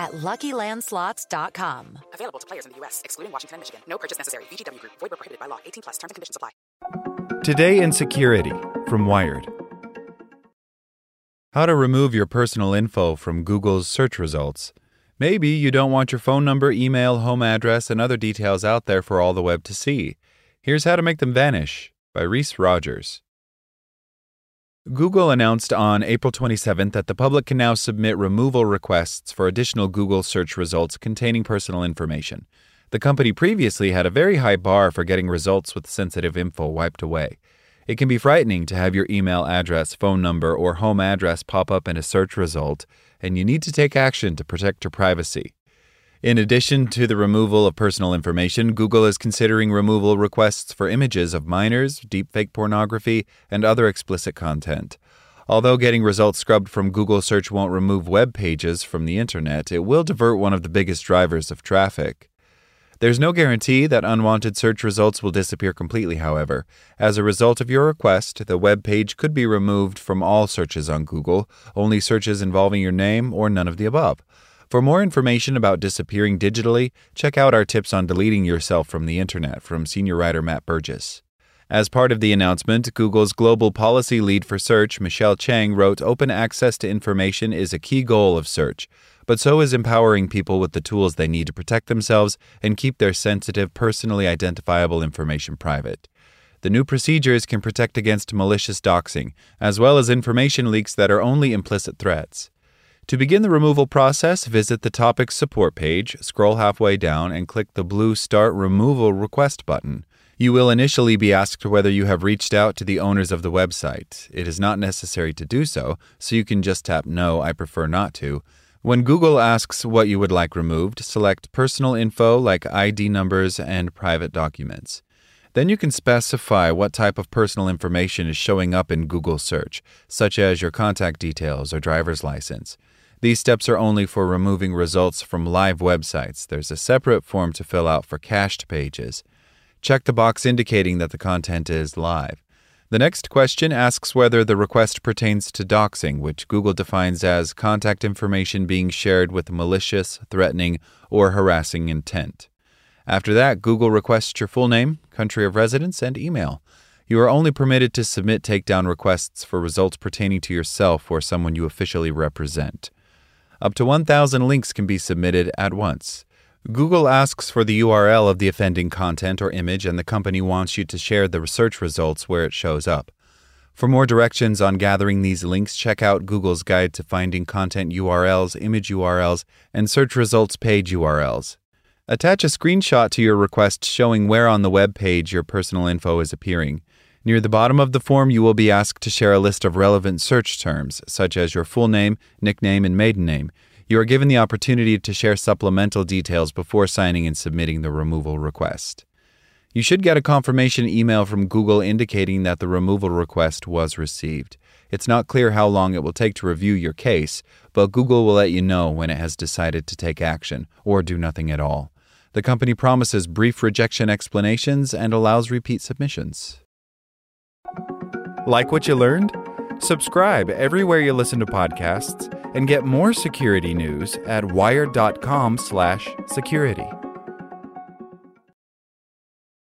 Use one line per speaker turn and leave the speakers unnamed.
at LuckyLandSlots.com.
Available to players in the U.S., excluding Washington and Michigan. No purchase necessary. VGW Group. Void where prohibited by law. 18 plus. Terms and conditions apply.
Today in Security from Wired. How to remove your personal info from Google's search results. Maybe you don't want your phone number, email, home address, and other details out there for all the web to see. Here's how to make them vanish by Reece Rogers. Google announced on April 27th that the public can now submit removal requests for additional Google search results containing personal information. The company previously had a very high bar for getting results with sensitive info wiped away. It can be frightening to have your email address, phone number, or home address pop up in a search result, and you need to take action to protect your privacy. In addition to the removal of personal information, Google is considering removal requests for images of minors, deepfake pornography, and other explicit content. Although getting results scrubbed from Google search won't remove web pages from the internet, it will divert one of the biggest drivers of traffic. There's no guarantee that unwanted search results will disappear completely, however. As a result of your request, the web page could be removed from all searches on Google, only searches involving your name or none of the above. For more information about disappearing digitally, check out our tips on deleting yourself from the internet from senior writer Matt Burgess. As part of the announcement, Google's global policy lead for search, Michelle Chang, wrote Open access to information is a key goal of search, but so is empowering people with the tools they need to protect themselves and keep their sensitive, personally identifiable information private. The new procedures can protect against malicious doxing, as well as information leaks that are only implicit threats. To begin the removal process, visit the Topics support page, scroll halfway down, and click the blue Start Removal Request button. You will initially be asked whether you have reached out to the owners of the website. It is not necessary to do so, so you can just tap No, I prefer not to. When Google asks what you would like removed, select Personal Info like ID numbers and private documents. Then you can specify what type of personal information is showing up in Google search, such as your contact details or driver's license. These steps are only for removing results from live websites. There's a separate form to fill out for cached pages. Check the box indicating that the content is live. The next question asks whether the request pertains to doxing, which Google defines as contact information being shared with malicious, threatening, or harassing intent. After that, Google requests your full name, country of residence, and email. You are only permitted to submit takedown requests for results pertaining to yourself or someone you officially represent. Up to 1,000 links can be submitted at once. Google asks for the URL of the offending content or image, and the company wants you to share the search results where it shows up. For more directions on gathering these links, check out Google's guide to finding content URLs, image URLs, and search results page URLs. Attach a screenshot to your request showing where on the web page your personal info is appearing. Near the bottom of the form, you will be asked to share a list of relevant search terms, such as your full name, nickname, and maiden name. You are given the opportunity to share supplemental details before signing and submitting the removal request. You should get a confirmation email from Google indicating that the removal request was received. It's not clear how long it will take to review your case, but Google will let you know when it has decided to take action or do nothing at all. The company promises brief rejection explanations and allows repeat submissions. Like what you learned? Subscribe everywhere you listen to podcasts and get more security news at wired.com/security.